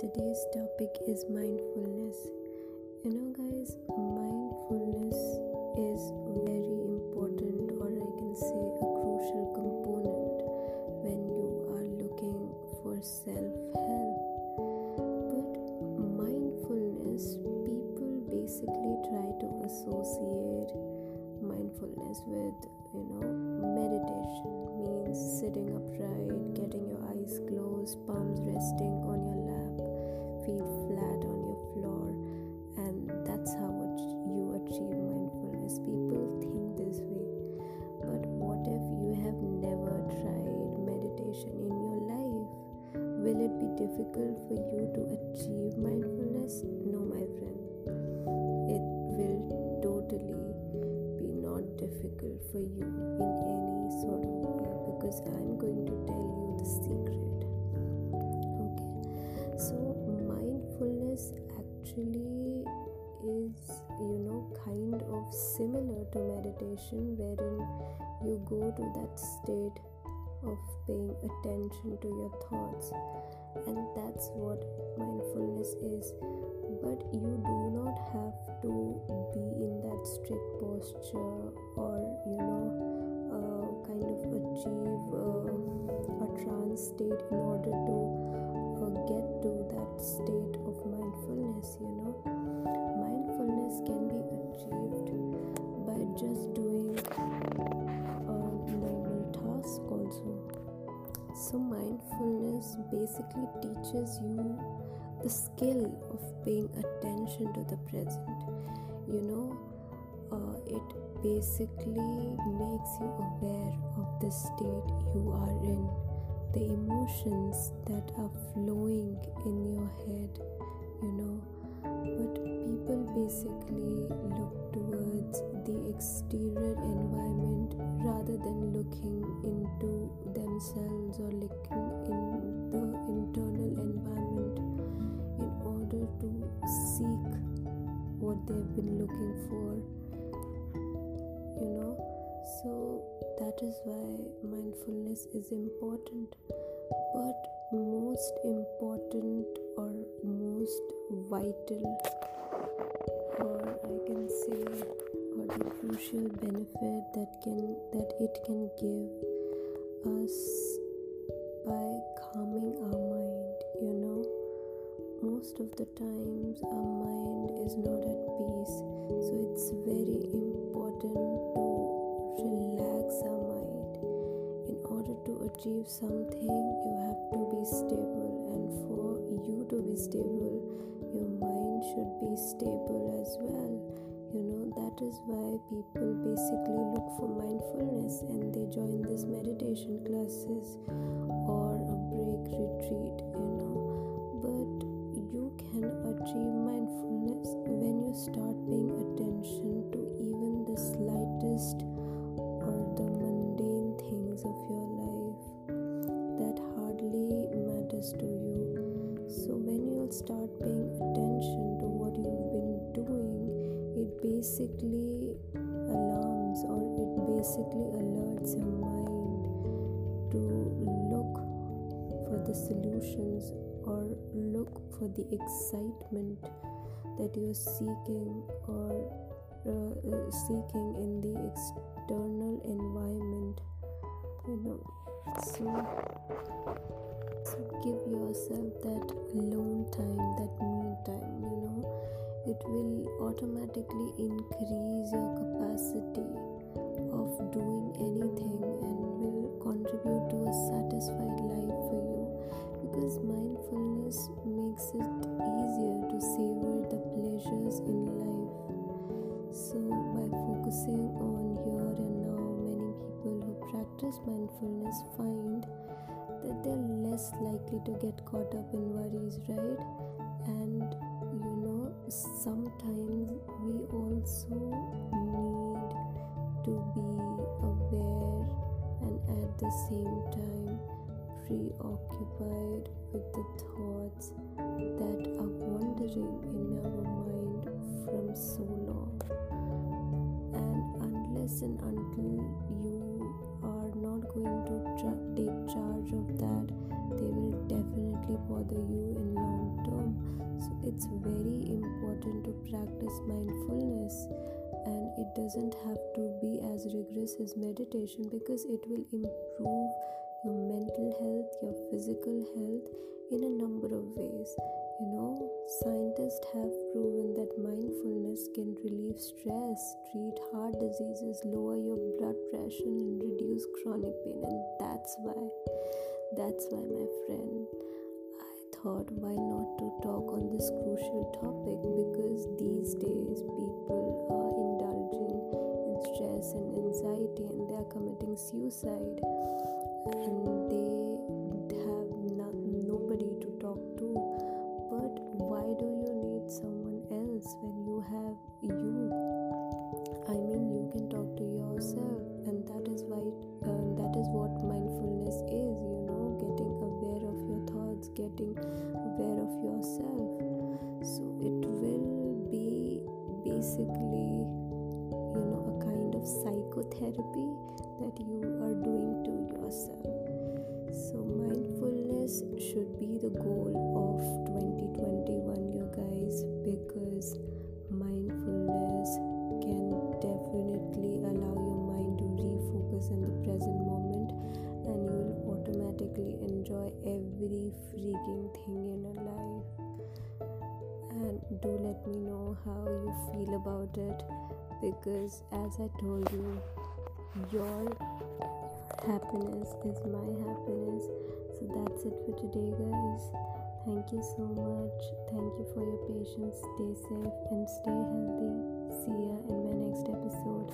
today's topic is mindfulness. You know, guys, mindfulness is very important, or I can say a crucial component when you are looking for self help. But mindfulness, people basically try to associate mindfulness with, you know, meditation means sitting closed, palms resting on your lap, feet flat on your floor, and that's how you achieve mindfulness. People think this way, but what if you have never tried meditation in your life? Will it be difficult for you to achieve mindfulness? No, my friend. It will totally be not difficult for you in any sort of way because I'm going to tell you the secret. Actually is, you know, kind of similar to meditation, wherein you go to that state of paying attention to your thoughts, and that's what mindfulness is. But you do not have to be in that strict posture or, you know, uh, kind of achieve uh, a trance state in order to uh, get to that state basically teaches you the skill of paying attention to the present. You know, uh, it basically makes you aware of the state you are in, the emotions that are flowing in your head, you know. But people basically been looking for you know? So that is why mindfulness is important. But most important or most vital or i can say or the crucial benefit that can that it can give us by calming our most of the times our mind is not at peace so it's very important to relax our mind. In order to achieve something you have to be stable and for you to be stable your mind should be stable as well. You know that is why people basically look for mindfulness and they join these meditation classes or a break retreat achieve mindfulness when you start paying attention to even the slightest or the mundane things of your life. That hardly matters to you. So when you'll start paying attention to what you've been doing it basically alarms or it basically alerts your mind to look for the solutions or look for the excitement that you're seeking or uh, uh, seeking in the external environment you know. So so give yourself that alone time that me time you know. It will automatically increase your capacity of doing anything and will contribute to a satisfied life for you. Because mindfulness they're less likely to get caught up in worries right? And you know sometimes we also need to be aware and at the same time preoccupied with the thoughts that are wandering in our mind from so long. And unless and until you are not going to tra- definitely bother you in long term. So it's very important to practice mindfulness and it doesn't have to be as rigorous as meditation because it will improve your mental health your physical health in a number of ways. You know scientists have proven that mindfulness can relieve stress treat heart diseases lower your blood pressure and reduce chronic pain and that's why that's why my friend thought why not to talk on this crucial topic? Because these days people are indulging in stress and anxiety and they are committing suicide. And they have not, nobody to talk to. But why do you need someone else when you have you? I mean you can talk to yourself getting aware of yourself so it will be basically you know a kind of psychotherapy that you are doing to yourself. So, mindfulness should be the goal intriguing thing in your life. And do let me know how you feel about it because, as I told you, your happiness is my happiness. So that's it for today, guys. Thank you so much. Thank you for your patience. Stay safe and stay healthy. See ya in my next episode.